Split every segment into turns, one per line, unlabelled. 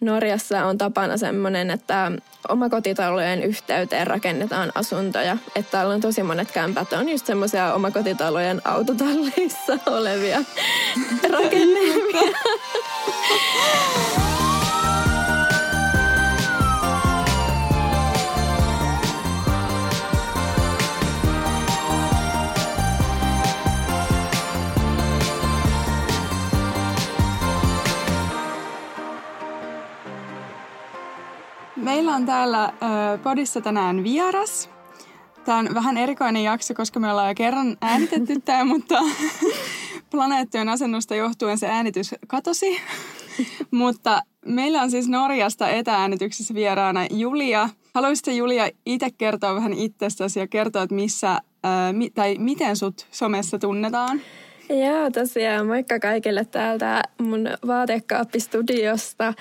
Norjassa on tapana semmoinen, että omakotitalojen yhteyteen rakennetaan asuntoja. Että täällä on tosi monet kämpät on just semmoisia omakotitalojen autotalleissa olevia rakennelmia.
Meillä on täällä podissa tänään vieras. Tämä on vähän erikoinen jakso, koska me ollaan jo kerran äänitetty tämä, mutta planeettojen asennosta johtuen se äänitys katosi. mutta meillä on siis Norjasta etäänityksessä vieraana Julia. Haluaisitko Julia itse kertoa vähän itsestäsi ja kertoa, että missä äh, mi- tai miten sut somessa tunnetaan?
Joo, tosiaan moikka kaikille täältä mun vaatekaappistudiosta.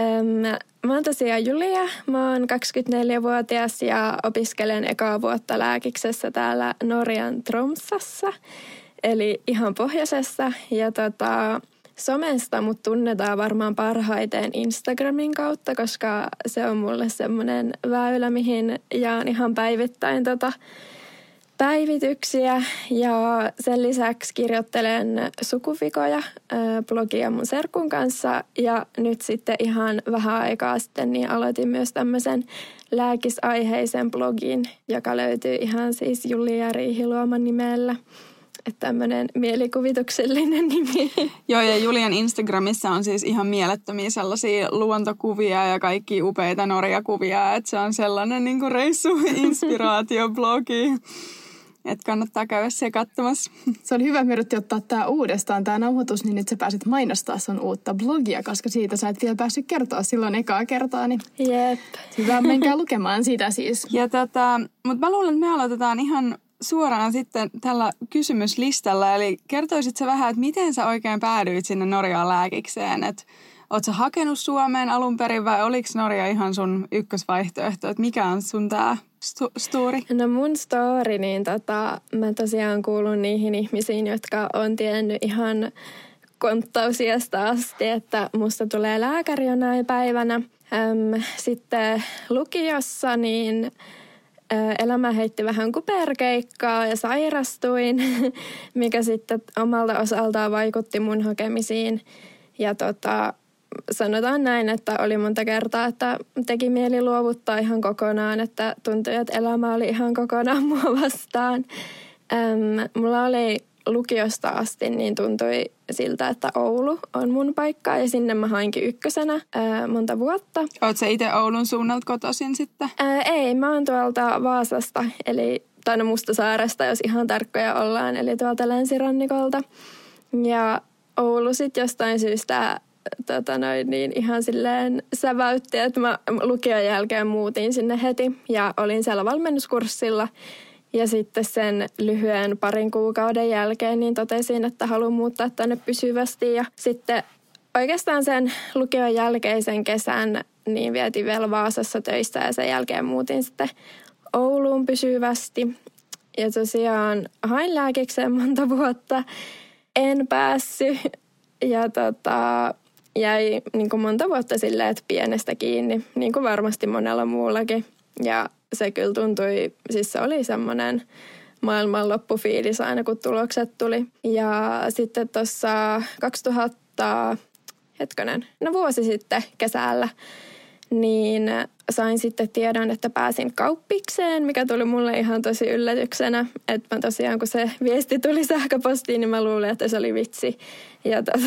Öm, Mä oon tosiaan Julia, mä oon 24-vuotias ja opiskelen ekaa vuotta lääkiksessä täällä Norjan Tromsassa, eli ihan pohjoisessa. Ja tota, somesta mut tunnetaan varmaan parhaiten Instagramin kautta, koska se on mulle semmoinen väylä, mihin jaan ihan päivittäin tota, päivityksiä ja sen lisäksi kirjoittelen sukuvikoja blogia mun serkun kanssa ja nyt sitten ihan vähän aikaa sitten niin aloitin myös tämmöisen lääkisaiheisen blogin, joka löytyy ihan siis Julia Riihiluoman nimellä. Että tämmöinen mielikuvituksellinen nimi.
Joo, ja Julian Instagramissa on siis ihan mielettömiä sellaisia luontokuvia ja kaikki upeita Norjakuvia, että se on sellainen niin kuin reissu-inspiraatioblogi. Että kannattaa käydä se katsomassa.
Se oli hyvä, että me ottaa tämä uudestaan, tämä nauhoitus, niin nyt sä pääsit mainostaa sun uutta blogia, koska siitä sä et vielä päässyt kertoa silloin ekaa kertaa. Niin
Jep.
Hyvä, menkää lukemaan sitä siis.
Ja tota, mutta mä luulen, että me aloitetaan ihan suoraan sitten tällä kysymyslistalla. Eli kertoisit sä vähän, että miten sä oikein päädyit sinne Norjaan lääkikseen? Että Oletko hakenut Suomeen alun perin vai oliko Norja ihan sun ykkösvaihtoehto? Että mikä on sun tämä story?
No mun story, niin tota, mä tosiaan kuulun niihin ihmisiin, jotka on tiennyt ihan konttausiasta asti, että musta tulee lääkäri jonain päivänä. Äm, sitten lukiossa niin elämä heitti vähän kuperkeikkaa ja sairastuin, mikä sitten omalta osaltaan vaikutti mun hakemisiin. Ja tota, sanotaan näin, että oli monta kertaa, että teki mieli luovuttaa ihan kokonaan, että tuntui, että elämä oli ihan kokonaan mua vastaan. Äm, mulla oli lukiosta asti, niin tuntui siltä, että Oulu on mun paikka ja sinne mä hainkin ykkösenä ää, monta vuotta.
Oletko sä itse Oulun suunnalta kotoisin sitten?
Ää, ei, mä oon tuolta Vaasasta, eli tai no Mustasaaresta, jos ihan tarkkoja ollaan, eli tuolta länsirannikolta. Ja Oulu sitten jostain syystä tota noin, niin ihan silleen säväytti, että mä lukion jälkeen muutin sinne heti ja olin siellä valmennuskurssilla. Ja sitten sen lyhyen parin kuukauden jälkeen niin totesin, että haluan muuttaa tänne pysyvästi. Ja sitten oikeastaan sen lukion jälkeisen kesän niin vietin vielä Vaasassa töissä ja sen jälkeen muutin sitten Ouluun pysyvästi. Ja tosiaan hain lääkikseen monta vuotta. En päässyt. Ja tota, jäi niin kuin monta vuotta silleen, että pienestä kiinni, niin kuin varmasti monella muullakin. Ja se kyllä tuntui, siis se oli semmoinen maailman loppufiilis aina kun tulokset tuli. Ja sitten tuossa 2000, hetkonen, no vuosi sitten kesällä, niin sain sitten tiedon, että pääsin kauppikseen, mikä tuli mulle ihan tosi yllätyksenä. Että mä tosiaan, kun se viesti tuli sähköpostiin, niin mä luulin, että se oli vitsi. Ja tos,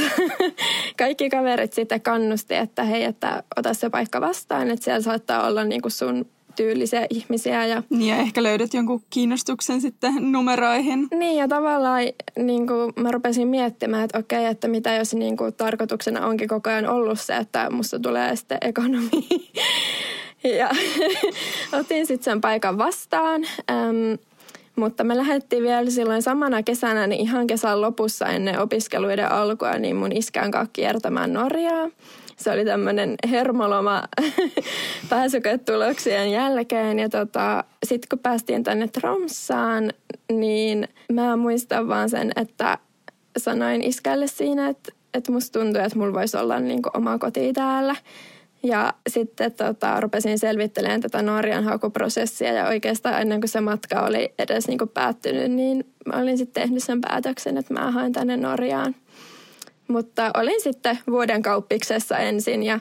kaikki kaverit sitten kannusti, että hei, että ota se paikka vastaan, että siellä saattaa olla niinku sun tyylisiä ihmisiä. Ja,
niin ja ehkä löydät jonkun kiinnostuksen sitten numeroihin.
Niin ja tavallaan niin kuin mä rupesin miettimään, että okei, että mitä jos niin kuin, tarkoituksena onkin koko ajan ollut se, että musta tulee sitten ekonomi. ja otin sitten sen paikan vastaan. Ähm, mutta me lähdettiin vielä silloin samana kesänä, niin ihan kesän lopussa ennen opiskeluiden alkua, niin mun iskään kanssa kiertämään Norjaa. Se oli tämmöinen hermoloma pääsykoetuloksien jälkeen. Ja tota, sitten kun päästiin tänne Tromsaan, niin mä muistan vaan sen, että sanoin iskälle siinä, että, että musta tuntuu, että mulla voisi olla niin oma koti täällä. Ja sitten tota, rupesin selvittelemään tätä Norjan hakuprosessia ja oikeastaan ennen kuin se matka oli edes niin kuin päättynyt, niin mä olin sitten tehnyt sen päätöksen, että mä hain tänne Norjaan. Mutta olin sitten vuoden kauppiksessa ensin ja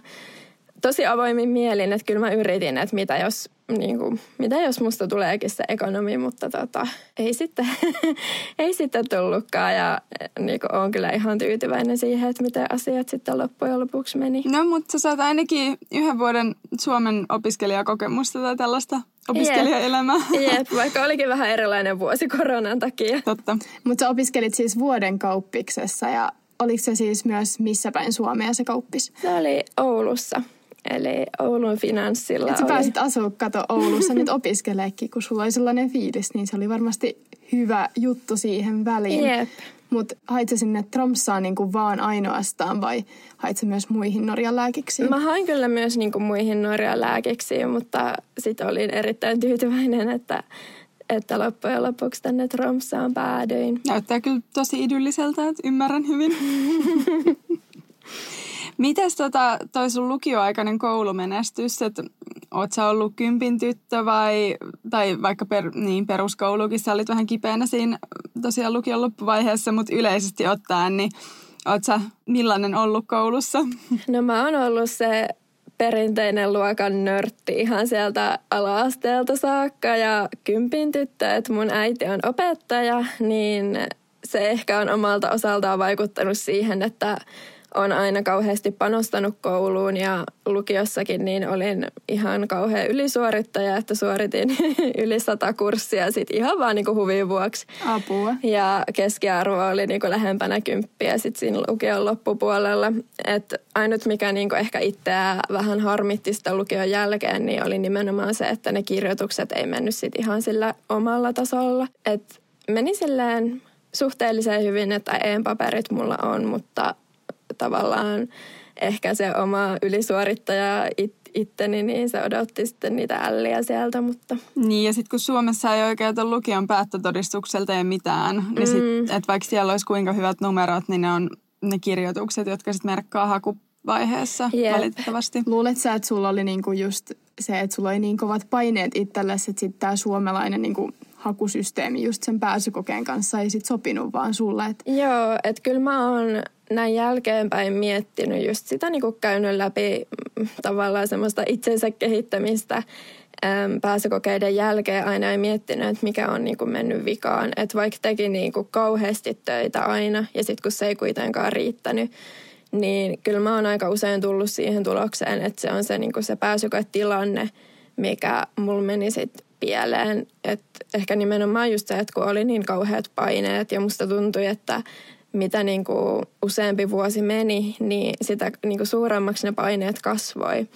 tosi avoimin mielin, että kyllä mä yritin, että mitä jos, niin kuin, mitä jos musta tuleekin se ekonomi, mutta tota, ei, sitten, ei sitten tullutkaan ja niin kuin, olen kyllä ihan tyytyväinen siihen, että miten asiat sitten loppujen lopuksi meni.
No, mutta sä saat ainakin yhden vuoden Suomen opiskelijakokemusta tai tällaista opiskelijaelämää.
Jep, Jep vaikka olikin vähän erilainen vuosi koronan takia.
Totta.
Mutta sä opiskelit siis vuoden kauppiksessa ja oliko se siis myös missä päin Suomea se kauppis?
Se oli Oulussa. Eli Oulun finanssilla
Et sä oli... pääsit asua kato Oulussa nyt opiskeleekin, kun sulla oli sellainen fiilis, niin se oli varmasti hyvä juttu siihen väliin.
Jep.
Mutta hait sä sinne Tromsaan niinku vaan ainoastaan vai hait sä myös muihin Norjan lääkiksiin?
Mä hain kyllä myös niinku muihin Norjan lääkiksiin, mutta sitten olin erittäin tyytyväinen, että, että loppujen lopuksi tänne Tromsaan päädyin.
Näyttää kyllä tosi idylliseltä, että ymmärrän hyvin. Mites tota, toi sun lukioaikainen koulumenestys, että oot sä ollut kympin tyttö vai, tai vaikka per, niin peruskoulukin, sä olit vähän kipeänä siinä tosiaan lukion loppuvaiheessa, mutta yleisesti ottaen, niin oot sä millainen ollut koulussa?
No mä oon ollut se perinteinen luokan nörtti ihan sieltä ala-asteelta saakka. Ja kympin tyttö, että mun äiti on opettaja, niin se ehkä on omalta osaltaan vaikuttanut siihen, että on aina kauheasti panostanut kouluun ja lukiossakin niin olin ihan kauhean ylisuorittaja, että suoritin yli sata kurssia sit ihan vaan niinku huvin vuoksi.
Apua.
Ja keskiarvo oli niinku lähempänä kymppiä sit siinä lukion loppupuolella. Et ainut mikä niinku ehkä itseä vähän harmitti sitä lukion jälkeen, niin oli nimenomaan se, että ne kirjoitukset ei mennyt sit ihan sillä omalla tasolla. Et meni silleen suhteellisen hyvin, että EM-paperit mulla on, mutta tavallaan ehkä se oma ylisuorittaja it, itteni, niin se odotti sitten niitä älliä sieltä. Mutta.
Niin ja sitten kun Suomessa ei oikein ole lukion päättötodistukselta ja mitään, niin mm. niin sit, että vaikka siellä olisi kuinka hyvät numerot, niin ne on ne kirjoitukset, jotka sitten merkkaa hakuvaiheessa yep. valitettavasti.
Luulet sä, että sulla oli niinku just se, että sulla oli niin kovat paineet itsellesi, että sitten tämä suomalainen niinku hakusysteemi just sen pääsykokeen kanssa ei sit sopinut vaan sulle? Et...
Joo, että kyllä mä oon näin jälkeenpäin miettinyt just sitä niin kuin käynyt läpi tavallaan semmoista itsensä kehittämistä pääsykokeiden jälkeen aina ei miettinyt, että mikä on niin kuin mennyt vikaan. Että vaikka teki niin kuin kauheasti töitä aina ja sitten kun se ei kuitenkaan riittänyt, niin kyllä mä oon aika usein tullut siihen tulokseen, että se on se, niin kuin se pääsykoetilanne, mikä mulla meni sitten pieleen. Et ehkä nimenomaan just se, että kun oli niin kauheat paineet ja musta tuntui, että mitä niin kuin useampi vuosi meni, niin sitä niin kuin suuremmaksi ne paineet kasvoi.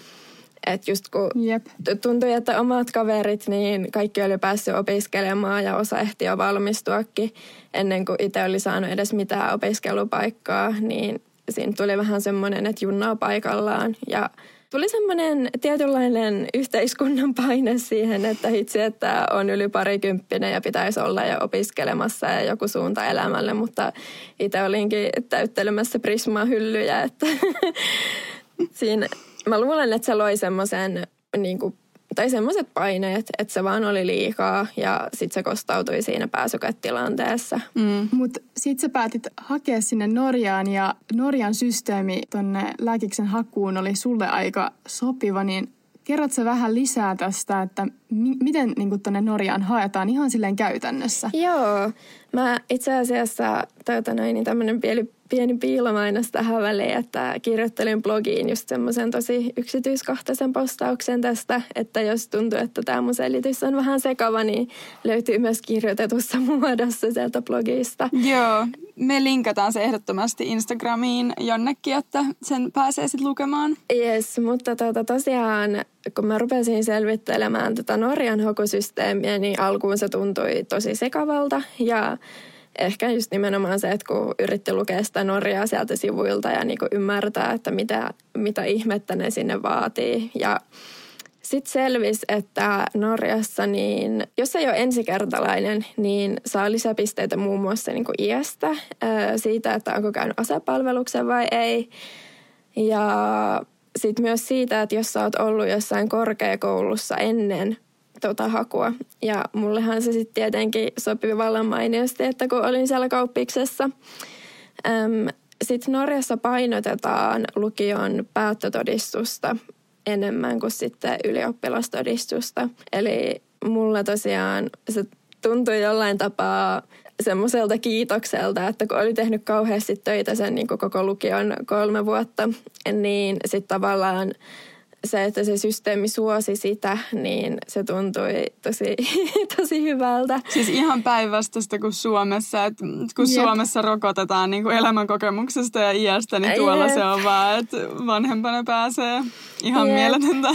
että just kun Jep. tuntui, että omat kaverit, niin kaikki oli päässyt opiskelemaan ja osa ehti jo valmistuakin ennen kuin itse oli saanut edes mitään opiskelupaikkaa, niin siinä tuli vähän semmoinen, että junnaa paikallaan ja tuli semmoinen tietynlainen yhteiskunnan paine siihen, että itse, että on yli parikymppinen ja pitäisi olla jo opiskelemassa ja joku suunta elämälle, mutta itse olinkin täyttelemässä Prismaa hyllyjä, että siinä mä luulen, että se loi semmoisen niin kuin tai semmoiset paineet, että se vaan oli liikaa ja sitten se kostautui siinä pääsyketilanteessa.
Mm. Mutta sitten sä päätit hakea sinne Norjaan ja Norjan systeemi tonne lääkiksen hakuun oli sulle aika sopiva, niin Kerrot sä vähän lisää tästä, että mi- miten niin tuonne Norjaan haetaan ihan silleen käytännössä?
Joo, mä itse asiassa tuota noin, niin tämmöinen pieni, pieni piilomainos tähän väliin, että kirjoittelin blogiin just semmoisen tosi yksityiskohtaisen postauksen tästä, että jos tuntuu, että tämä mun selitys on vähän sekava, niin löytyy myös kirjoitetussa muodossa sieltä blogista.
Joo, me linkataan se ehdottomasti Instagramiin jonnekin, että sen pääsee sitten lukemaan.
Yes, mutta tuota, tosiaan kun mä rupesin selvittelemään tätä Norjan hakusysteemiä, niin alkuun se tuntui tosi sekavalta ja ehkä just nimenomaan se, että kun yritti lukea sitä Norjaa sieltä sivuilta ja niin ymmärtää, että mitä, mitä ihmettä ne sinne vaatii ja sitten selvisi, että Norjassa, niin jos ei ole ensikertalainen, niin saa lisäpisteitä muun muassa niin iästä, siitä, että onko käynyt asepalveluksen vai ei. Ja sitten myös siitä, että jos sä oot ollut jossain korkeakoulussa ennen tota hakua. Ja mullehan se sitten tietenkin sopi vallan mainiosti, että kun olin siellä kauppiksessa. Sitten Norjassa painotetaan lukion päättötodistusta enemmän kuin sitten ylioppilastodistusta. Eli mulla tosiaan se tuntui jollain tapaa semmoiselta kiitokselta, että kun oli tehnyt kauheasti töitä sen niin koko lukion kolme vuotta, niin sitten tavallaan se, että se systeemi suosi sitä, niin se tuntui tosi, tosi hyvältä.
Siis ihan päinvastaista kuin Suomessa, että kun Jep. Suomessa rokotetaan niin kuin elämänkokemuksesta ja iästä, niin tuolla Jep. se on vaan, että vanhempana pääsee ihan Jep. mieletöntä.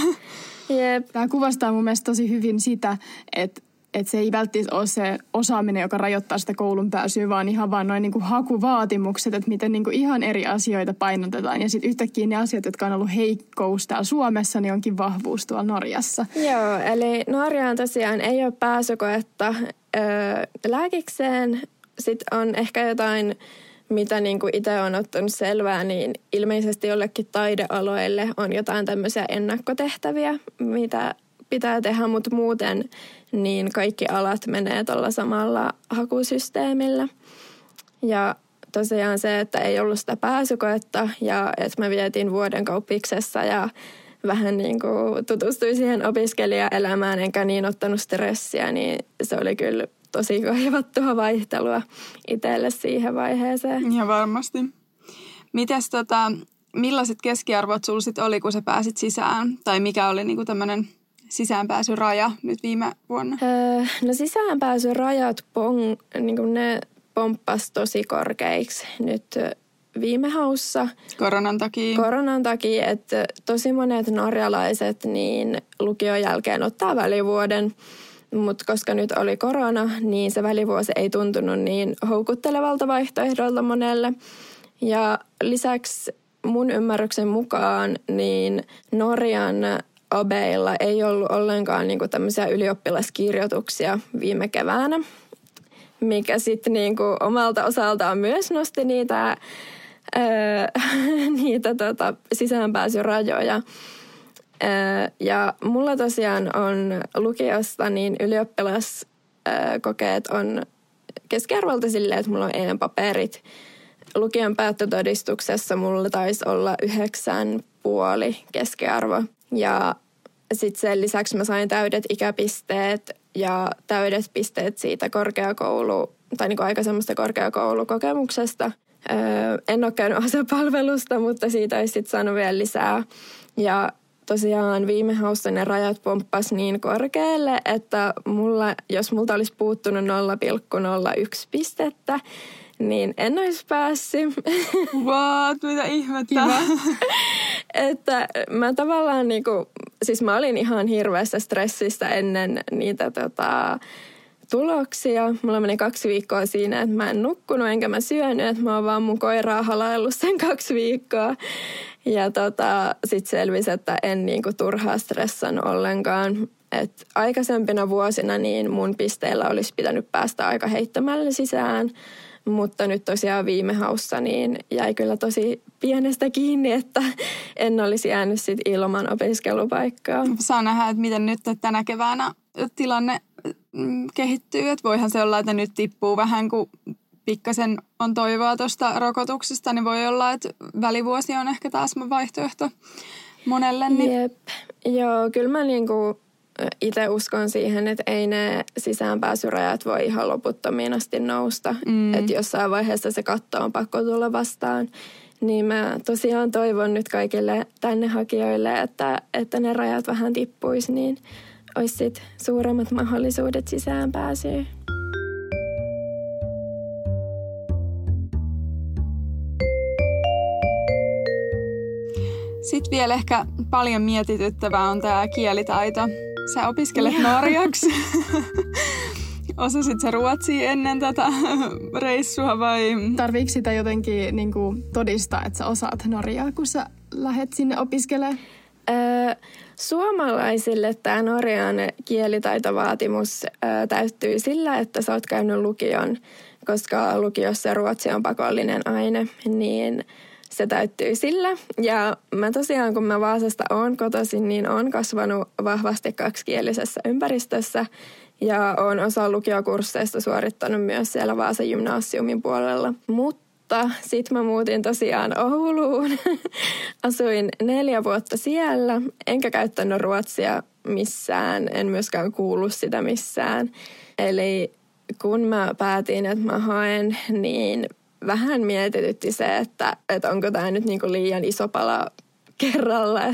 Jep. Tämä kuvastaa mun mielestä tosi hyvin sitä, että että se ei välttämättä ole se osaaminen, joka rajoittaa sitä koulun pääsyä, vaan ihan vaan noin niin hakuvaatimukset, että miten niin kuin ihan eri asioita painotetaan. Ja sitten yhtäkkiä ne asiat, jotka on ollut heikkous täällä Suomessa, niin onkin vahvuus tuolla Norjassa.
Joo, eli Norjaan tosiaan ei ole pääsykoetta öö, lääkikseen. Sitten on ehkä jotain mitä niin kuin itse on ottanut selvää, niin ilmeisesti jollekin taidealoille on jotain tämmöisiä ennakkotehtäviä, mitä pitää tehdä, mutta muuten niin kaikki alat menee tuolla samalla hakusysteemillä. Ja tosiaan se, että ei ollut sitä pääsykoetta ja että mä vietin vuoden kauppiksessa ja vähän niin kuin tutustuin siihen opiskelijaelämään enkä niin ottanut stressiä, niin se oli kyllä tosi kaivattua vaihtelua itselle siihen vaiheeseen.
Ja varmasti. Mites tota, millaiset keskiarvot sulla sit oli, kun sä pääsit sisään? Tai mikä oli niinku tämmöinen sisäänpääsyraja nyt viime vuonna?
Öö, no sisäänpääsyrajat pong, niin ne pomppas tosi korkeiksi nyt viime haussa.
Koronan takia.
Koronan takia, että tosi monet norjalaiset niin lukion jälkeen ottaa välivuoden. Mutta koska nyt oli korona, niin se välivuosi ei tuntunut niin houkuttelevalta vaihtoehdolta monelle. Ja lisäksi mun ymmärryksen mukaan niin Norjan Abeilla ei ollut ollenkaan niin kuin tämmöisiä ylioppilaskirjoituksia viime keväänä, mikä sitten niin omalta osaltaan myös nosti niitä, ää, niitä tota, sisäänpääsyrajoja. Ää, ja mulla tosiaan on lukiosta niin ylioppilaskokeet on keskiarvolta silleen, että mulla on EM-paperit. Lukion päättötodistuksessa mulla taisi olla yhdeksän puoli keskiarvo. Ja sitten sen lisäksi mä sain täydet ikäpisteet ja täydet pisteet siitä korkeakoulu- tai niin aikaisemmasta korkeakoulukokemuksesta. Öö, en ole käynyt asepalvelusta, mutta siitä olisi sitten saanut vielä lisää. Ja tosiaan viime haussa ne rajat pomppas niin korkealle, että mulla, jos multa olisi puuttunut 0,01 pistettä, niin en olisi päässyt.
What? Mitä ihmettä?
että mä tavallaan niinku, siis mä olin ihan hirveässä stressissä ennen niitä tota, tuloksia. Mulla meni kaksi viikkoa siinä, että mä en nukkunut enkä mä syönyt, että mä oon vaan mun koiraa halaillut sen kaksi viikkoa. Ja tota, sitten selvisi, että en niinku turhaa stressan ollenkaan. Et aikaisempina vuosina niin mun pisteillä olisi pitänyt päästä aika heittämällä sisään. Mutta nyt tosiaan viime haussa niin jäi kyllä tosi pienestä kiinni, että en olisi jäänyt sit ilman opiskelupaikkaa.
Saa nähdä, että miten nyt tänä keväänä tilanne mm, kehittyy. Että voihan se olla, että nyt tippuu vähän, kun pikkasen on toivoa tuosta rokotuksesta, niin voi olla, että välivuosi on ehkä taas vaihtoehto monelle. Niin...
Jep. Joo, kyllä mä niinku itse uskon siihen, että ei ne sisäänpääsyrajat voi ihan loputtomiin asti nousta. Mm. Että jossain vaiheessa se katto on pakko tulla vastaan. Niin mä tosiaan toivon nyt kaikille tänne hakijoille, että, että ne rajat vähän tippuisi, niin olisi sit suuremmat mahdollisuudet sisäänpääsyyn.
Sitten vielä ehkä paljon mietityttävää on tämä kielitaito. Sä opiskelet norjaksi. Osasit sä ruotsia ennen tätä reissua vai?
Tarviiko sitä jotenkin niin kuin, todistaa, että sä osaat norjaa, kun sä lähet sinne opiskelemaan?
Öö, suomalaisille tämä Norjan kielitaitovaatimus öö, täyttyy sillä, että sä oot käynyt lukion, koska lukiossa ruotsi on pakollinen aine, niin se täyttyy sillä. Ja mä tosiaan, kun mä Vaasasta oon kotoisin, niin oon kasvanut vahvasti kaksikielisessä ympäristössä ja oon osa lukiokursseista suorittanut myös siellä Vaasan gymnasiumin puolella. Mutta sitten mä muutin tosiaan Ouluun. Asuin neljä vuotta siellä, enkä käyttänyt ruotsia missään, en myöskään kuullut sitä missään. Eli kun mä päätin, että mä haen, niin vähän mietitytti se, että, että onko tämä nyt niinku liian iso pala kerralla.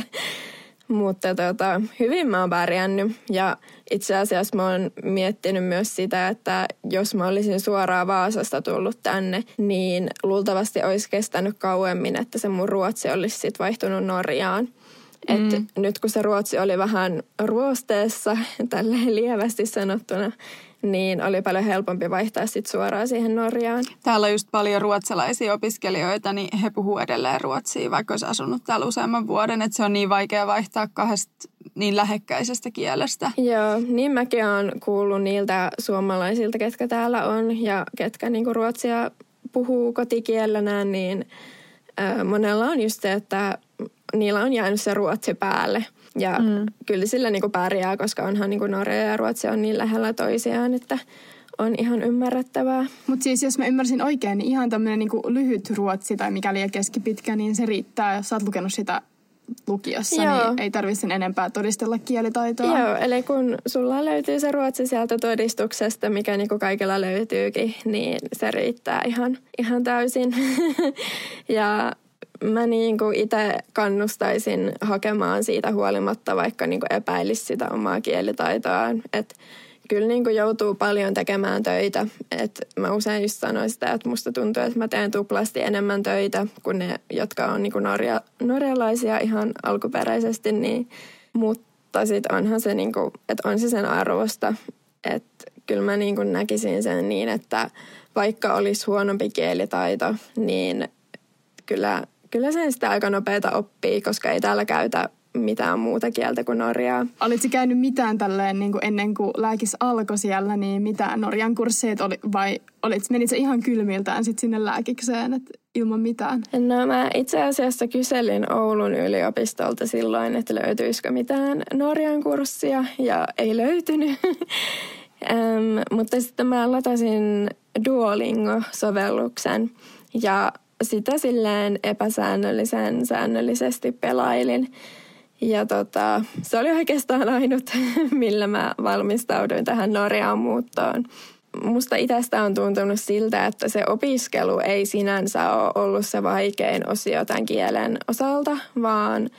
Mutta tota, hyvin mä oon pärjännyt ja itse asiassa mä oon miettinyt myös sitä, että jos mä olisin suoraan Vaasasta tullut tänne, niin luultavasti olisi kestänyt kauemmin, että se mun ruotsi olisi sit vaihtunut Norjaan. Et mm. nyt kun se ruotsi oli vähän ruosteessa, tälleen lievästi sanottuna, niin oli paljon helpompi vaihtaa sit suoraan siihen Norjaan.
Täällä on just paljon ruotsalaisia opiskelijoita, niin he puhuu edelleen ruotsia, vaikka olisi asunut täällä useamman vuoden, että se on niin vaikea vaihtaa kahdesta niin lähekkäisestä kielestä.
Joo, niin mäkin olen kuullut niiltä suomalaisilta, ketkä täällä on ja ketkä niinku ruotsia puhuu kotikielenään, niin äh, monella on just se, että niillä on jäänyt se ruotsi päälle – ja mm. kyllä sillä niin kuin pärjää, koska onhan niin kuin Norja ja Ruotsi on niin lähellä toisiaan, että on ihan ymmärrettävää.
Mutta siis jos mä ymmärsin oikein, niin ihan tämmöinen niin lyhyt ruotsi tai mikäli keskipitkä, niin se riittää, jos sä oot lukenut sitä lukiossa, Joo. niin ei tarvitse sen enempää todistella kielitaitoa.
Joo, eli kun sulla löytyy se ruotsi sieltä todistuksesta, mikä niinku kaikilla löytyykin, niin se riittää ihan, ihan täysin. ja mä niin kuin itse kannustaisin hakemaan siitä huolimatta, vaikka niin kuin epäilisi sitä omaa kielitaitoaan. Että kyllä niin kuin joutuu paljon tekemään töitä. Et mä usein just sanoin sitä, että musta tuntuu, että mä teen tuplasti enemmän töitä kuin ne, jotka on niin kuin norja, norjalaisia ihan alkuperäisesti. Niin, mutta sitten onhan se, niin kuin, että on se sen arvosta. Että kyllä mä niin kuin näkisin sen niin, että vaikka olisi huonompi kielitaito, niin kyllä kyllä sen sitä aika nopeita oppii, koska ei täällä käytä mitään muuta kieltä kuin norjaa.
Olitko käynyt mitään tälleen niin kuin ennen kuin lääkis alkoi siellä, niin mitään Norjan kursseet oli, vai olit, menit se ihan kylmiltään sit sinne lääkikseen, että ilman mitään?
No mä itse asiassa kyselin Oulun yliopistolta silloin, että löytyisikö mitään Norjan kurssia ja ei löytynyt. ähm, mutta sitten mä latasin Duolingo-sovelluksen ja sitä silleen epäsäännöllisen säännöllisesti pelailin. Ja tota, se oli oikeastaan ainut, millä mä valmistauduin tähän Norjaan muuttoon. Musta itsestä on tuntunut siltä, että se opiskelu ei sinänsä ole ollut se vaikein osio tämän kielen osalta, vaan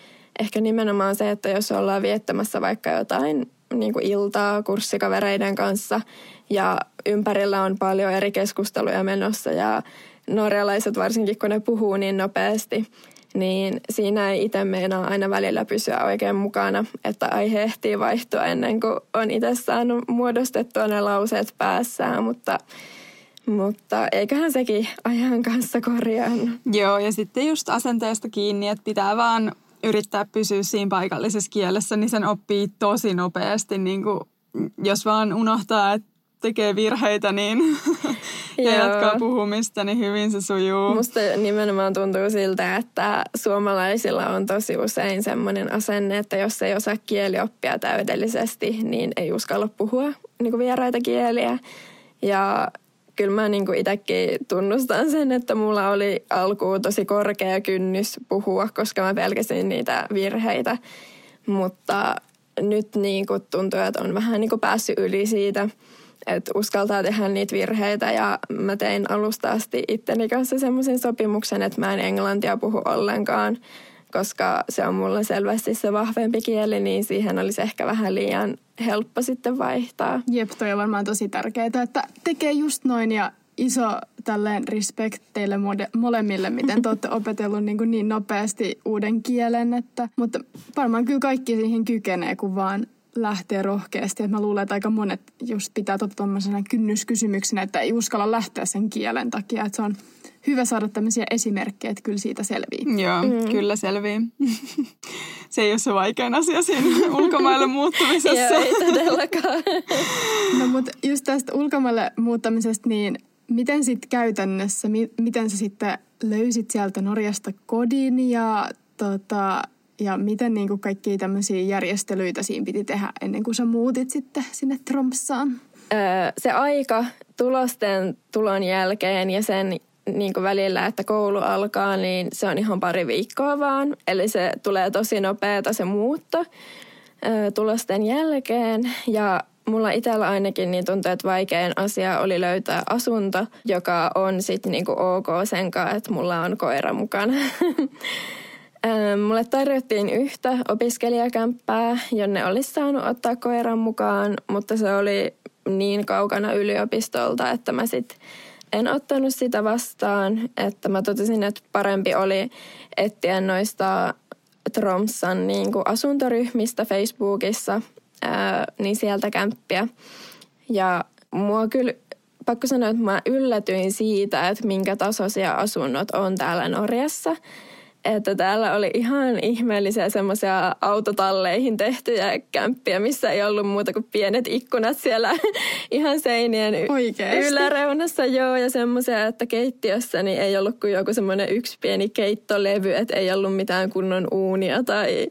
ehkä nimenomaan se, että jos ollaan viettämässä vaikka jotain niin kuin iltaa kurssikavereiden kanssa ja ympärillä on paljon eri keskusteluja menossa ja norjalaiset varsinkin, kun ne puhuu niin nopeasti, niin siinä ei itse meinaa aina välillä pysyä oikein mukana, että aihe ehtii vaihtua ennen kuin on itse saanut muodostettua ne lauseet päässään, mutta mutta eiköhän sekin ajan kanssa korjaan.
Joo, ja sitten just asenteesta kiinni, että pitää vaan yrittää pysyä siinä paikallisessa kielessä, niin sen oppii tosi nopeasti. Niin kuin, jos vaan unohtaa, että tekee virheitä niin ja Joo. jatkaa puhumista, niin hyvin se sujuu.
Musta nimenomaan tuntuu siltä, että suomalaisilla on tosi usein semmoinen asenne, että jos ei osaa kielioppia täydellisesti, niin ei uskalla puhua niin vieraita kieliä. Ja kyllä mä niin itsekin tunnustan sen, että mulla oli alkuun tosi korkea kynnys puhua, koska mä pelkäsin niitä virheitä. Mutta nyt niin kuin tuntuu, että on vähän niin kuin päässyt yli siitä – että uskaltaa tehdä niitä virheitä ja mä tein alusta asti itteni kanssa semmoisen sopimuksen, että mä en englantia puhu ollenkaan, koska se on mulla selvästi se vahvempi kieli, niin siihen olisi ehkä vähän liian helppo sitten vaihtaa.
Jep, toi on varmaan tosi tärkeää, että tekee just noin ja iso tälleen respect teille molemmille, miten te olette opetellut niin, niin nopeasti uuden kielen. Että, mutta varmaan kyllä kaikki siihen kykenee, kun vaan lähteä rohkeasti. Että mä luulen, että aika monet just pitää tota tuommoisena kynnyskysymyksenä, että ei uskalla lähteä sen kielen takia. Että se on hyvä saada tämmöisiä esimerkkejä, että kyllä siitä selvii.
Joo, mm. kyllä selvii. se ei ole se vaikein asia siinä ulkomaille muuttamisessa.
Joo, ei todellakaan.
no mutta just tästä ulkomaille muuttamisesta, niin miten sitten käytännössä, mi- miten sä sitten löysit sieltä Norjasta kodin ja, tota, ja miten niin kaikkia tämmöisiä järjestelyitä siinä piti tehdä ennen kuin sä muutit sitten sinne Tromssaan?
se aika tulosten tulon jälkeen ja sen niin kuin välillä, että koulu alkaa, niin se on ihan pari viikkoa vaan. Eli se tulee tosi nopeata se muutto tulosten jälkeen. Ja mulla itsellä ainakin niin tuntuu, että vaikein asia oli löytää asunto, joka on sitten niinku ok sen kanssa, että mulla on koira mukana. Mulle tarjottiin yhtä opiskelijakämppää, jonne olisi saanut ottaa koiran mukaan, mutta se oli niin kaukana yliopistolta, että mä sitten en ottanut sitä vastaan. Että mä totesin, että parempi oli etsiä noista Tromsan niin kuin asuntoryhmistä Facebookissa, ää, niin sieltä kämppiä. Ja mua kyllä pakko sanoa, että mä yllätyin siitä, että minkä tasoisia asunnot on täällä Norjassa että täällä oli ihan ihmeellisiä semmoisia autotalleihin tehtyjä kämppiä, missä ei ollut muuta kuin pienet ikkunat siellä ihan seinien y- yläreunassa. Joo, ja semmoisia, että keittiössä niin ei ollut kuin joku semmoinen yksi pieni keittolevy, että ei ollut mitään kunnon uunia tai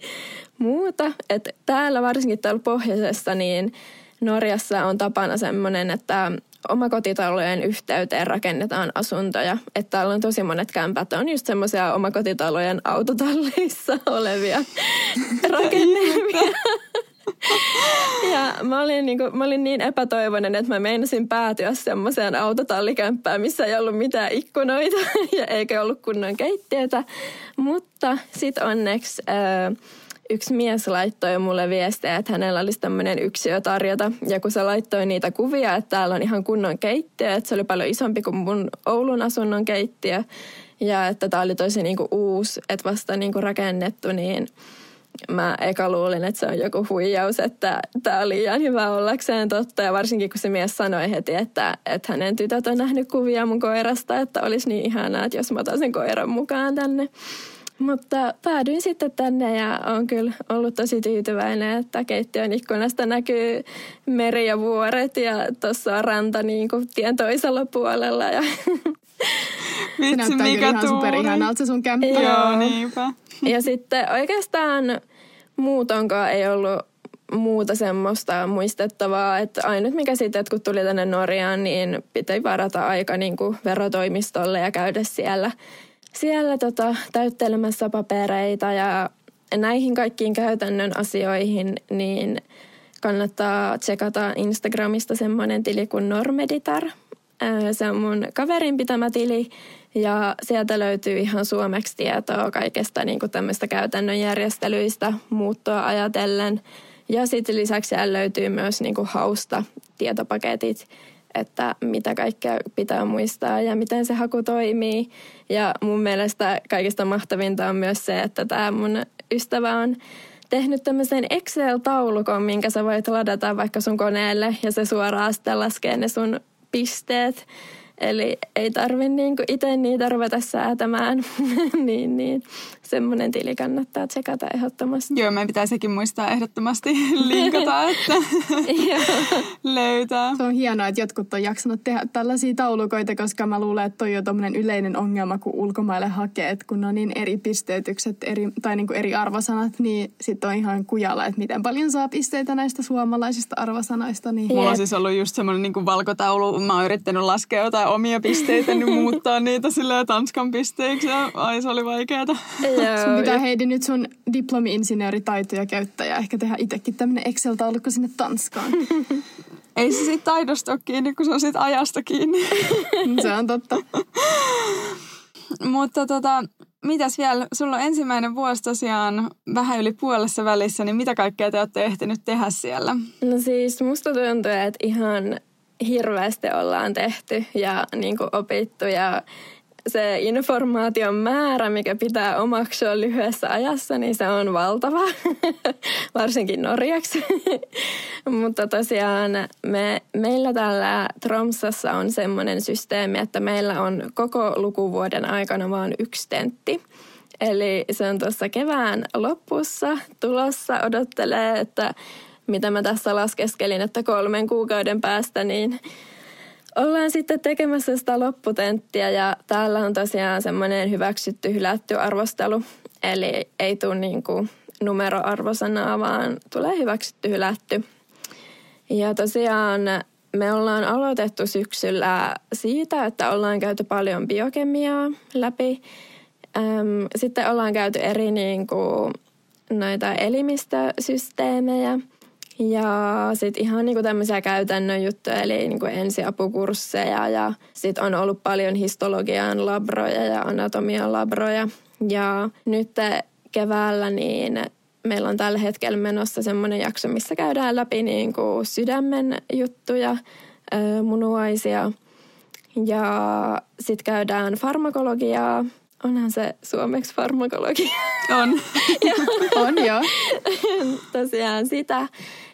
muuta. Että täällä varsinkin täällä pohjoisessa niin Norjassa on tapana semmoinen, että omakotitalojen yhteyteen rakennetaan asuntoja. Että täällä on tosi monet kämpät on just semmoisia omakotitalojen autotalleissa olevia rakennelmia. ja mä olin, niin kuin, mä olin niin epätoivoinen, että mä meinasin päätyä semmoiseen autotallikämppään, missä ei ollut mitään ikkunoita ja eikä ollut kunnon keittiötä. Mutta sitten onneksi... Äh, yksi mies laittoi mulle viestejä, että hänellä olisi tämmöinen yksiö tarjota. Ja kun se laittoi niitä kuvia, että täällä on ihan kunnon keittiö, että se oli paljon isompi kuin mun Oulun asunnon keittiö. Ja että tämä oli tosi niinku uusi, että vasta niinku rakennettu, niin mä eka luulin, että se on joku huijaus, että tämä oli liian hyvä ollakseen totta. Ja varsinkin kun se mies sanoi heti, että, että hänen tytöt on nähnyt kuvia mun koirasta, että olisi niin ihanaa, että jos mä otan sen koiran mukaan tänne. Mutta päädyin sitten tänne ja on kyllä ollut tosi tyytyväinen, että keittiön ikkunasta näkyy meri ja vuoret ja tuossa on ranta niin kuin tien toisella puolella. Ja
Vitsi, se mikä ihan superihanalta se sun kämppä.
Joo, niinpä.
Ja sitten oikeastaan muutonkaan ei ollut muuta semmoista muistettavaa, että ainut mikä sitten, että kun tuli tänne Norjaan, niin piti varata aika niin kuin verotoimistolle ja käydä siellä siellä tota, täyttelemässä papereita ja näihin kaikkiin käytännön asioihin, niin kannattaa tsekata Instagramista semmoinen tili kuin Normeditar. Se on mun kaverin pitämä tili ja sieltä löytyy ihan suomeksi tietoa kaikesta niin kuin tämmöistä käytännön järjestelyistä muuttoa ajatellen. Ja sitten lisäksi siellä löytyy myös niin kuin hausta tietopaketit että mitä kaikkea pitää muistaa ja miten se haku toimii. Ja mun mielestä kaikista mahtavinta on myös se, että tämä mun ystävä on tehnyt tämmöisen Excel-taulukon, minkä sä voit ladata vaikka sun koneelle ja se suoraan sitten laskee ne sun pisteet Eli ei tarvi niinku itse niitä ruveta säätämään. niin, niin. Semmoinen tili kannattaa tsekata ehdottomasti.
Joo, meidän pitää sekin muistaa ehdottomasti linkata, että löytää.
Se on hienoa, että jotkut on jaksanut tehdä tällaisia taulukoita, koska mä luulen, että toi on tämmöinen yleinen ongelma, kun ulkomaille hakee, että kun on niin eri pisteytykset eri, tai niinku eri arvosanat, niin sitten on ihan kujalla, että miten paljon saa pisteitä näistä suomalaisista arvosanoista. Niin...
Mulla on siis ollut just semmoinen niinku valkotaulu, mä oon yrittänyt laskea jotain omia pisteitä, niin muuttaa niitä silleen Tanskan pisteiksi. Ja ai, se oli vaikeata.
sun pitää Heidi nyt sun diplomi-insinööritaitoja käyttää ja ehkä tehdä itsekin tämmöinen Excel-taulukko sinne Tanskaan.
Ei se siitä taidosta ole kiinni, kun se on siitä ajasta kiinni.
se on totta.
Mutta tota, mitäs vielä, sulla on ensimmäinen vuosi tosiaan vähän yli puolessa välissä, niin mitä kaikkea te olette ehtinyt tehdä siellä?
No siis musta tuntuu, että ihan hirveästi ollaan tehty ja niin kuin opittu ja se informaation määrä, mikä pitää omaksua lyhyessä ajassa, niin se on valtava, varsinkin norjaksi. Mutta tosiaan me, meillä täällä Tromsassa on semmoinen systeemi, että meillä on koko lukuvuoden aikana vain yksi tentti. Eli se on tuossa kevään lopussa tulossa, odottelee, että mitä mä tässä laskeskelin, että kolmen kuukauden päästä niin ollaan sitten tekemässä sitä lopputenttiä ja täällä on tosiaan semmoinen hyväksytty, hylätty arvostelu. Eli ei tule niin kuin numeroarvosanaa, vaan tulee hyväksytty, hylätty. Ja tosiaan me ollaan aloitettu syksyllä siitä, että ollaan käyty paljon biokemiaa läpi. Sitten ollaan käyty eri niin kuin, noita elimistösysteemejä ja sitten ihan niinku tämmöisiä käytännön juttuja, eli niinku ensiapukursseja ja sitten on ollut paljon histologian labroja ja anatomian labroja. Ja nyt keväällä niin meillä on tällä hetkellä menossa semmoinen jakso, missä käydään läpi niinku sydämen juttuja, munuaisia ja sitten käydään farmakologiaa, Onhan se suomeksi farmakologia.
On.
on joo.
Tosiaan sitä.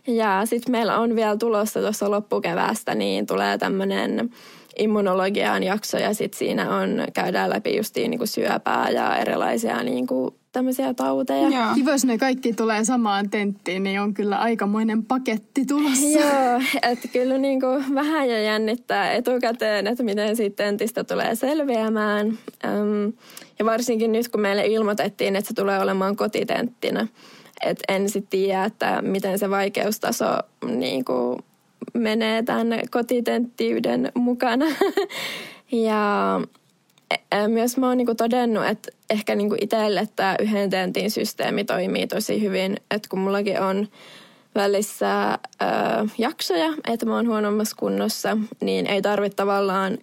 Ja sitten meillä on vielä tulossa tuossa loppukeväästä, niin tulee tämmöinen immunologian jakso ja sitten siinä on, käydään läpi justiin niin kuin syöpää ja erilaisia niin kuin tämmöisiä tauteja.
Joo. Kiva, jos ne kaikki tulee samaan tenttiin, niin on kyllä aikamoinen paketti tulossa.
Joo, että kyllä niin kuin vähän jo jännittää etukäteen, että miten siitä tentistä tulee selviämään. Ja varsinkin nyt, kun meille ilmoitettiin, että se tulee olemaan kotitenttinä. Että en sitten tiedä, että miten se vaikeustaso niin kuin menee tämän kotitenttiyden mukana. ja myös mä oon niinku todennut, että ehkä niinku itselle tämä yhden tentin systeemi toimii tosi hyvin. Että kun mullakin on välissä ö, jaksoja, että mä oon huonommassa kunnossa, niin ei tarvitse tavallaan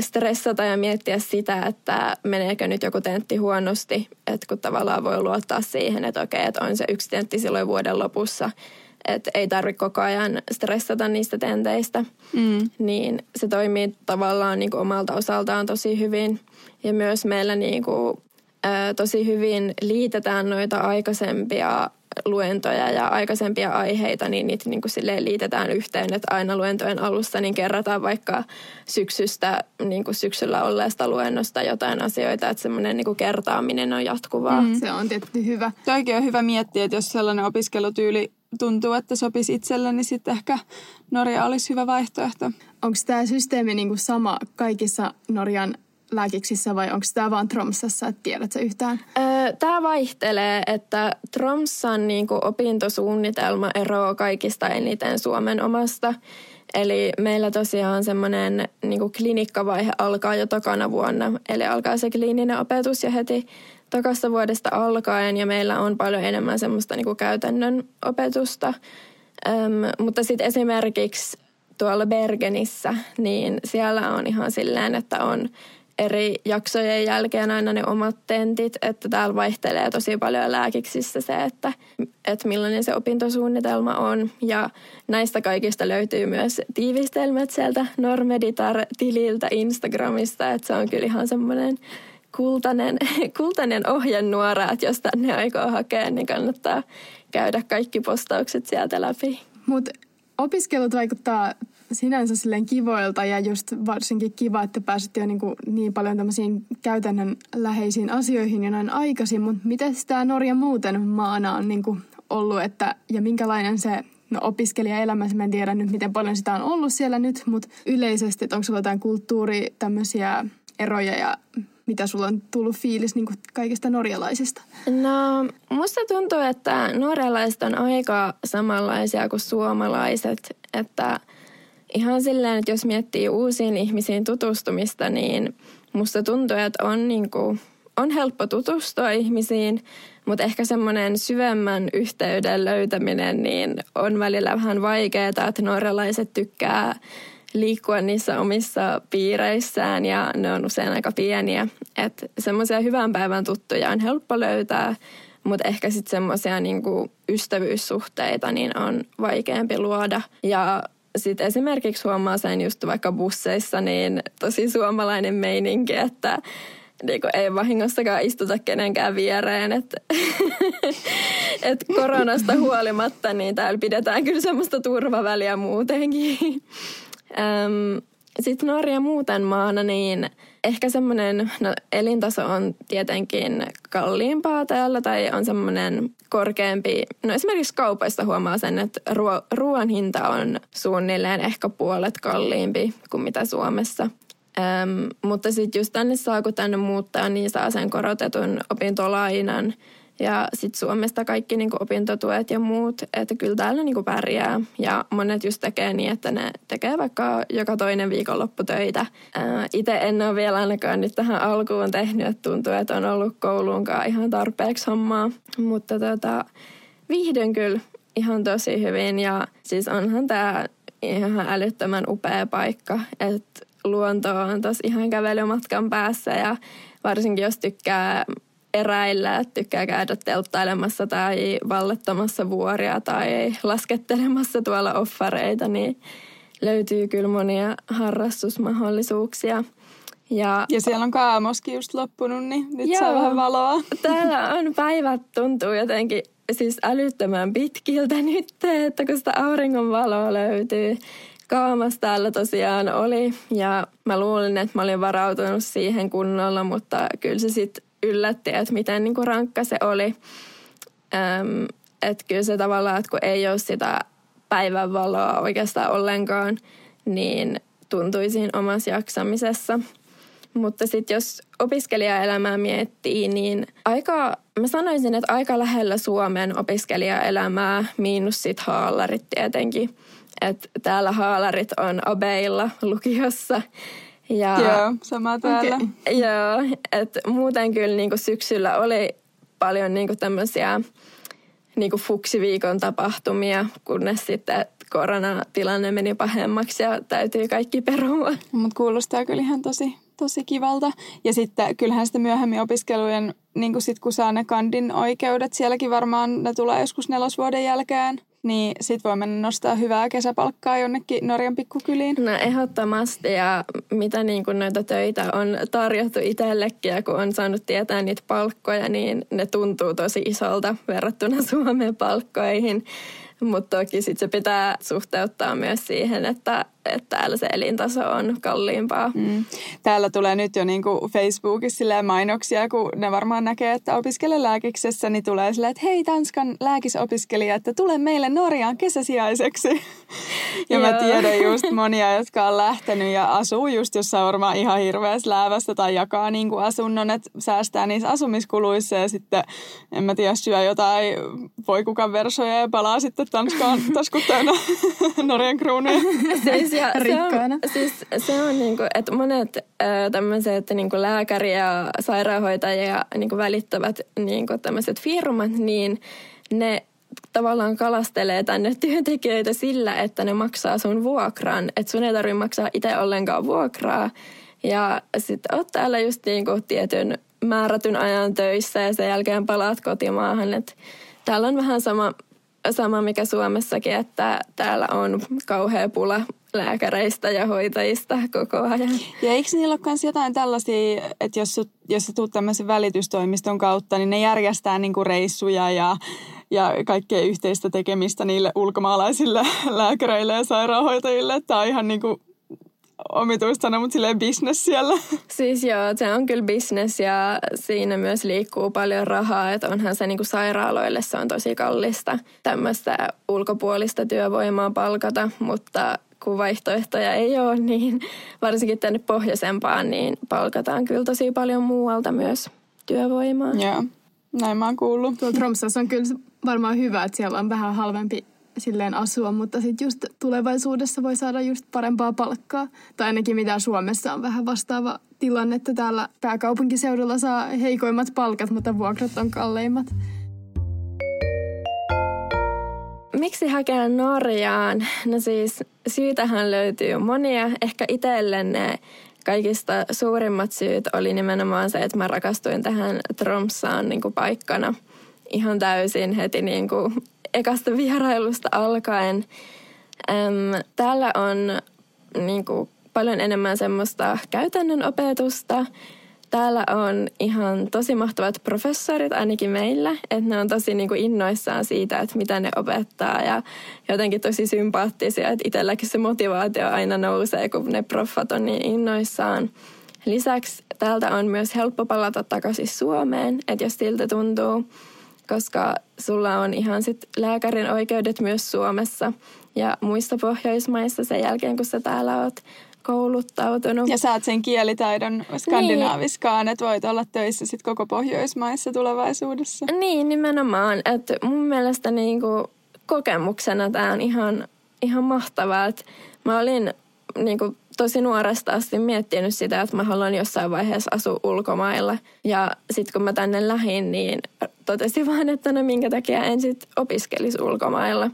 stressata ja miettiä sitä, että meneekö nyt joku tentti huonosti. Että kun tavallaan voi luottaa siihen, että okei, että on se yksi tentti silloin vuoden lopussa – että ei tarvitse koko ajan stressata niistä tenteistä. Mm. Niin se toimii tavallaan niin kuin omalta osaltaan tosi hyvin. Ja myös meillä niin kuin, ä, tosi hyvin liitetään noita aikaisempia luentoja ja aikaisempia aiheita, niin niitä niin kuin silleen liitetään yhteen, että aina luentojen alussa niin kerrataan vaikka syksystä, niin kuin syksyllä olleesta luennosta jotain asioita, että semmoinen niin kuin kertaaminen on jatkuvaa. Mm.
Se on tietysti hyvä.
Toikin on hyvä miettiä, että jos sellainen opiskelutyyli tuntuu, että sopisi itselle, niin sitten ehkä Norja olisi hyvä vaihtoehto.
Onko tämä systeemi niinku sama kaikissa Norjan lääkiksissä vai onko tämä vain Tromsassa, että tiedätkö yhtään?
Öö, tämä vaihtelee, että Tromsan niinku opintosuunnitelma eroaa kaikista eniten Suomen omasta. Eli meillä tosiaan semmoinen niin klinikkavaihe alkaa jo tokana vuonna. Eli alkaa se kliininen opetus jo heti tokasta vuodesta alkaen ja meillä on paljon enemmän semmoista niin kuin käytännön opetusta. Öm, mutta sitten esimerkiksi tuolla Bergenissä, niin siellä on ihan silleen, että on eri jaksojen jälkeen aina ne omat tentit, että täällä vaihtelee tosi paljon lääkiksissä se, että, että millainen se opintosuunnitelma on. Ja näistä kaikista löytyy myös tiivistelmät sieltä Normeditar-tililtä Instagramista, että se on kyllä ihan semmoinen kultainen, kultainen ohjenuora, että jos tänne aikoo hakea, niin kannattaa käydä kaikki postaukset sieltä läpi.
Mutta opiskelut vaikuttaa sinänsä silleen kivoilta ja just varsinkin kiva, että pääsit jo niin, niin paljon tämmöisiin käytännön läheisiin asioihin jo näin aikaisin, mutta miten tämä Norja muuten maana on niin ollut että, ja minkälainen se no opiskelijaelämä, mä en tiedä nyt miten paljon sitä on ollut siellä nyt, mutta yleisesti, että onko sulla jotain kulttuuri, tämmöisiä eroja ja mitä sulla on tullut fiilis niin kaikista norjalaisista?
No, musta tuntuu, että norjalaiset on aika samanlaisia kuin suomalaiset, että ihan silleen, että jos miettii uusiin ihmisiin tutustumista, niin musta tuntuu, että on, niin kuin, on helppo tutustua ihmisiin, mutta ehkä semmoinen syvemmän yhteyden löytäminen niin on välillä vähän vaikeaa, että norjalaiset tykkää liikkua niissä omissa piireissään ja ne on usein aika pieniä. Että semmoisia hyvän päivän tuttuja on helppo löytää, mutta ehkä sitten semmoisia niinku ystävyyssuhteita niin on vaikeampi luoda. Ja sitten esimerkiksi huomaa sen just vaikka busseissa, niin tosi suomalainen meininki, että niin ei vahingossakaan istuta kenenkään viereen. Että et koronasta huolimatta, niin täällä pidetään kyllä semmoista turvaväliä muutenkin. Sitten Norja muuten maana, niin ehkä semmoinen, no elintaso on tietenkin kalliimpaa täällä tai on semmoinen korkeampi. No esimerkiksi kaupoista huomaa sen, että ruo- ruoan hinta on suunnilleen ehkä puolet kalliimpi kuin mitä Suomessa. Öm, mutta sitten just tänne saa, kun tänne muuttaa, niin saa sen korotetun opintolainan – ja sitten Suomesta kaikki niinku opintotuet ja muut, että kyllä täällä niinku pärjää. Ja monet just tekee niin, että ne tekee vaikka joka toinen viikonloppu töitä. Itse en ole vielä ainakaan nyt tähän alkuun tehnyt, että tuntuu, että on ollut kouluunkaan ihan tarpeeksi hommaa. Mutta tota, viihdyn kyllä ihan tosi hyvin ja siis onhan tämä ihan älyttömän upea paikka, että luonto on tosi ihan kävelymatkan päässä ja varsinkin jos tykkää eräillä, että tykkää käydä telttailemassa tai vallettamassa vuoria tai laskettelemassa tuolla offareita, niin löytyy kyllä monia harrastusmahdollisuuksia.
Ja, ja siellä on kaamoskin just loppunut, niin nyt joo, saa vähän valoa.
Täällä on päivät tuntuu jotenkin siis älyttömän pitkiltä nyt, että kun sitä auringon valoa löytyy. Kaamas täällä tosiaan oli ja mä luulin, että mä olin varautunut siihen kunnolla, mutta kyllä se sitten yllätti, että miten niin kuin rankka se oli. Öm, että kyllä se tavallaan, että kun ei ole sitä päivänvaloa oikeastaan ollenkaan, niin tuntui siinä omassa jaksamisessa. Mutta sitten jos opiskelijaelämää miettii, niin aika, mä sanoisin, että aika lähellä Suomen opiskelijaelämää, miinus sitten haalarit tietenkin. Että täällä haalarit on abeilla lukiossa
ja, joo, sama täällä.
Okay. Joo, että muuten kyllä niinku syksyllä oli paljon niinku tämmöisiä niinku fuksiviikon tapahtumia, kunnes sitten koronatilanne meni pahemmaksi ja täytyy kaikki perua.
Mutta kuulostaa kyllä ihan tosi, tosi kivalta. Ja sitten kyllähän sitten myöhemmin opiskelujen, niin kun, sit, kun saa ne kandin oikeudet, sielläkin varmaan ne tulee joskus nelosvuoden jälkeen niin sit voi mennä nostaa hyvää kesäpalkkaa jonnekin Norjan pikkukyliin.
No ehdottomasti ja mitä niin kuin noita töitä on tarjottu itsellekin ja kun on saanut tietää niitä palkkoja, niin ne tuntuu tosi isolta verrattuna Suomen palkkoihin. Mutta toki sitten se pitää suhteuttaa myös siihen, että, että täällä se elintaso on kalliimpaa. Mm.
Täällä tulee nyt jo niinku Facebookissa mainoksia, kun ne varmaan näkee, että opiskele lääkiksessä, niin tulee silleen, että hei Tanskan lääkisopiskelija, että tule meille Norjaan kesäsijaiseksi. ja mä tiedän just monia, jotka on lähtenyt ja asuu just jossain varmaan ihan hirveässä läävästä tai jakaa niinku asunnon, että säästää niissä asumiskuluissa ja sitten, en mä tiedä, syö jotain voikukan versoja ja palaa sitten Tanskaan taskut täynnä Norjan kruunuja.
Siis, ja se on, siis se on niinku, että monet tämmöiset niinku lääkäri- ja sairaanhoitaja ja niinku välittävät niinku tämmöiset firmat, niin ne tavallaan kalastelee tänne työntekijöitä sillä, että ne maksaa sun vuokran. Että sun ei tarvitse maksaa itse ollenkaan vuokraa. Ja sitten oot täällä just niinku tietyn määrätyn ajan töissä ja sen jälkeen palaat kotimaahan. Et täällä on vähän sama sama mikä Suomessakin, että täällä on kauhea pula lääkäreistä ja hoitajista koko ajan.
Ja eikö niillä ole myös jotain tällaisia, että jos, jos sä tulet tämmöisen välitystoimiston kautta, niin ne järjestää niinku reissuja ja, ja kaikkea yhteistä tekemistä niille ulkomaalaisille lääkäreille ja sairaanhoitajille. Tämä on ihan niinku omituista sanoa, mutta silleen business siellä.
Siis joo, se on kyllä business ja siinä myös liikkuu paljon rahaa, että onhan se niinku sairaaloille se on tosi kallista tämmöistä ulkopuolista työvoimaa palkata, mutta kun vaihtoehtoja ei ole, niin varsinkin tänne pohjoisempaan, niin palkataan kyllä tosi paljon muualta myös työvoimaa.
Joo, näin mä oon kuullut.
Tuolla Tromsassa on kyllä varmaan hyvä, että siellä on vähän halvempi silleen asua, mutta sitten just tulevaisuudessa voi saada just parempaa palkkaa. Tai ainakin mitä Suomessa on vähän vastaava tilanne, että täällä pääkaupunkiseudulla saa heikoimmat palkat, mutta vuokrat on kalleimmat.
Miksi hakea Norjaan? No siis syytähän löytyy monia. Ehkä itselle ne kaikista suurimmat syyt oli nimenomaan se, että mä rakastuin tähän Tromsaan niin kuin paikkana ihan täysin heti niin kuin ekasta vierailusta alkaen. Äm, täällä on niin kuin, paljon enemmän semmoista käytännön opetusta täällä on ihan tosi mahtavat professorit ainakin meillä, että ne on tosi niin kuin innoissaan siitä, että mitä ne opettaa ja jotenkin tosi sympaattisia, että itselläkin se motivaatio aina nousee, kun ne proffat on niin innoissaan. Lisäksi täältä on myös helppo palata takaisin Suomeen, että jos siltä tuntuu, koska sulla on ihan sit lääkärin oikeudet myös Suomessa ja muissa Pohjoismaissa sen jälkeen, kun sä täällä oot kouluttautunut.
Ja saat sen kielitaidon skandinaaviskaan, niin. että voit olla töissä sit koko Pohjoismaissa tulevaisuudessa.
Niin, nimenomaan. Että mun mielestä niinku kokemuksena tämä on ihan, ihan mahtavaa. Että mä olin niinku tosi nuoresta asti miettinyt sitä, että mä haluan jossain vaiheessa asua ulkomailla. Ja sitten kun mä tänne lähdin, niin totesin vaan, että no minkä takia en sitten opiskelisi ulkomailla.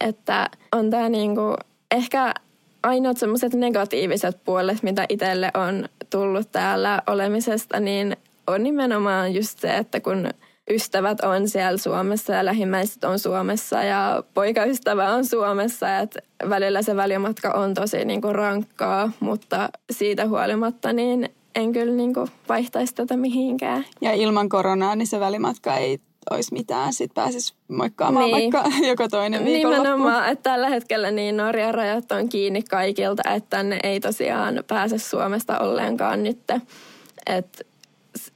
Että on tämä niinku, ehkä ainoat semmoiset negatiiviset puolet, mitä itselle on tullut täällä olemisesta, niin on nimenomaan just se, että kun ystävät on siellä Suomessa ja lähimmäiset on Suomessa ja poikaystävä on Suomessa, että välillä se välimatka on tosi niin kuin rankkaa, mutta siitä huolimatta niin en kyllä niin kuin vaihtaisi tätä mihinkään.
Ja ilman koronaa niin se välimatka ei olisi mitään, sitten pääsisi moikkaamaan niin. vaikka joko toinen viikonloppu.
Nimenomaan, että tällä hetkellä niin Norjan rajat on kiinni kaikilta, että tänne ei tosiaan pääse Suomesta ollenkaan nyt. Että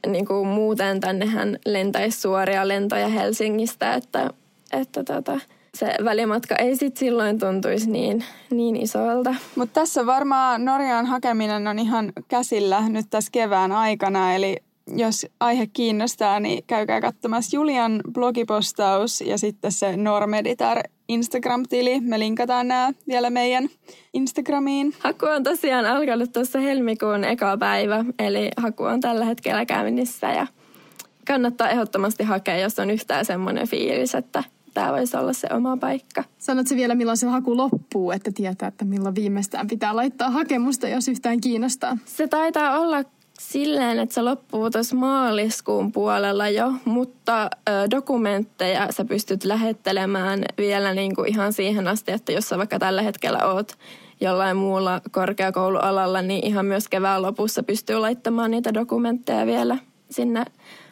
niin kuin muuten tännehän lentäisi suoria lentoja Helsingistä, että, että tota, se välimatka ei sit silloin tuntuisi niin, niin isolta.
Mutta tässä varmaan Norjaan hakeminen on ihan käsillä nyt tässä kevään aikana, eli jos aihe kiinnostaa, niin käykää katsomassa Julian blogipostaus ja sitten se Normeditar Instagram-tili. Me linkataan nämä vielä meidän Instagramiin.
Haku on tosiaan alkanut tuossa helmikuun eka päivä, eli haku on tällä hetkellä käynnissä ja kannattaa ehdottomasti hakea, jos on yhtään semmoinen fiilis, että tämä voisi olla se oma paikka.
Sanotko vielä, milloin se haku loppuu, että tietää, että milloin viimeistään pitää laittaa hakemusta, jos yhtään kiinnostaa?
Se taitaa olla silleen, että se loppuu tuossa maaliskuun puolella jo, mutta ö, dokumentteja sä pystyt lähettelemään vielä niin kuin ihan siihen asti, että jos sä vaikka tällä hetkellä oot jollain muulla korkeakoulualalla, niin ihan myös kevään lopussa pystyy laittamaan niitä dokumentteja vielä sinne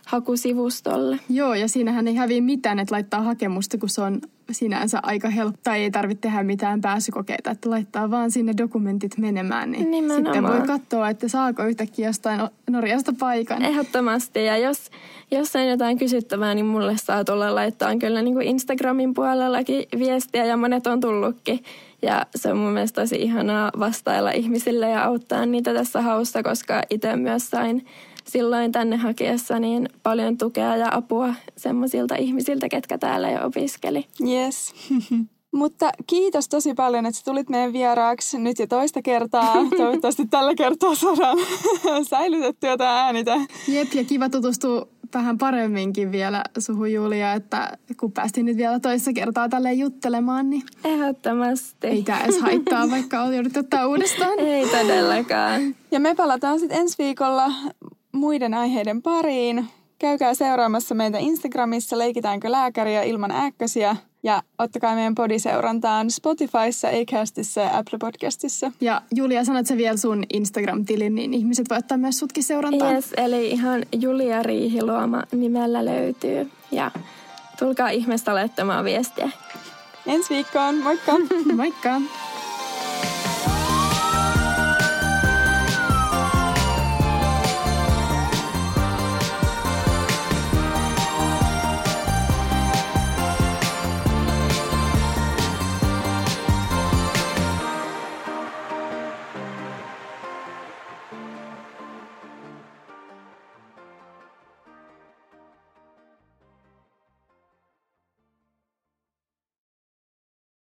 hakusivustolle.
Joo, ja siinähän ei häviä mitään, että laittaa hakemusta, kun se on sinänsä aika helppo, tai ei tarvitse tehdä mitään pääsykokeita, että laittaa vaan sinne dokumentit menemään, niin Nimenomaan. sitten voi katsoa, että saako yhtäkkiä jostain Norjasta paikan.
Ehdottomasti, ja jos, jos on jotain kysyttävää, niin mulle saa tulla laittaa kyllä niin kuin Instagramin puolellakin viestiä, ja monet on tullutkin. Ja se on mun mielestä tosi ihanaa vastailla ihmisille ja auttaa niitä tässä haussa, koska itse myös sain silloin tänne hakiessa niin paljon tukea ja apua semmoisilta ihmisiltä, ketkä täällä jo opiskeli.
Yes. Mutta kiitos tosi paljon, että tulit meidän vieraaksi nyt jo toista kertaa. Toivottavasti tällä kertaa saadaan säilytettyä tämä äänitä.
Jep, ja kiva tutustua vähän paremminkin vielä suhun Julia, että kun päästiin nyt vielä toista kertaa tälle juttelemaan, niin...
Ehdottomasti.
Ei tämä edes haittaa, vaikka on jouduttu ottaa uudestaan.
Ei todellakaan.
Ja me palataan sitten ensi viikolla muiden aiheiden pariin. Käykää seuraamassa meitä Instagramissa Leikitäänkö lääkäriä ilman ääkkösiä. Ja ottakaa meidän podiseurantaan Spotifyssa, Acastissa ja Apple Podcastissa.
Ja Julia, sanot sä vielä sun Instagram-tilin, niin ihmiset voi ottaa myös sutkin seurantaan.
Yes, eli ihan Julia Riihiluoma nimellä löytyy. Ja tulkaa ihmeestä laittamaan viestiä.
Ensi viikkoon, moikka!
Moikka!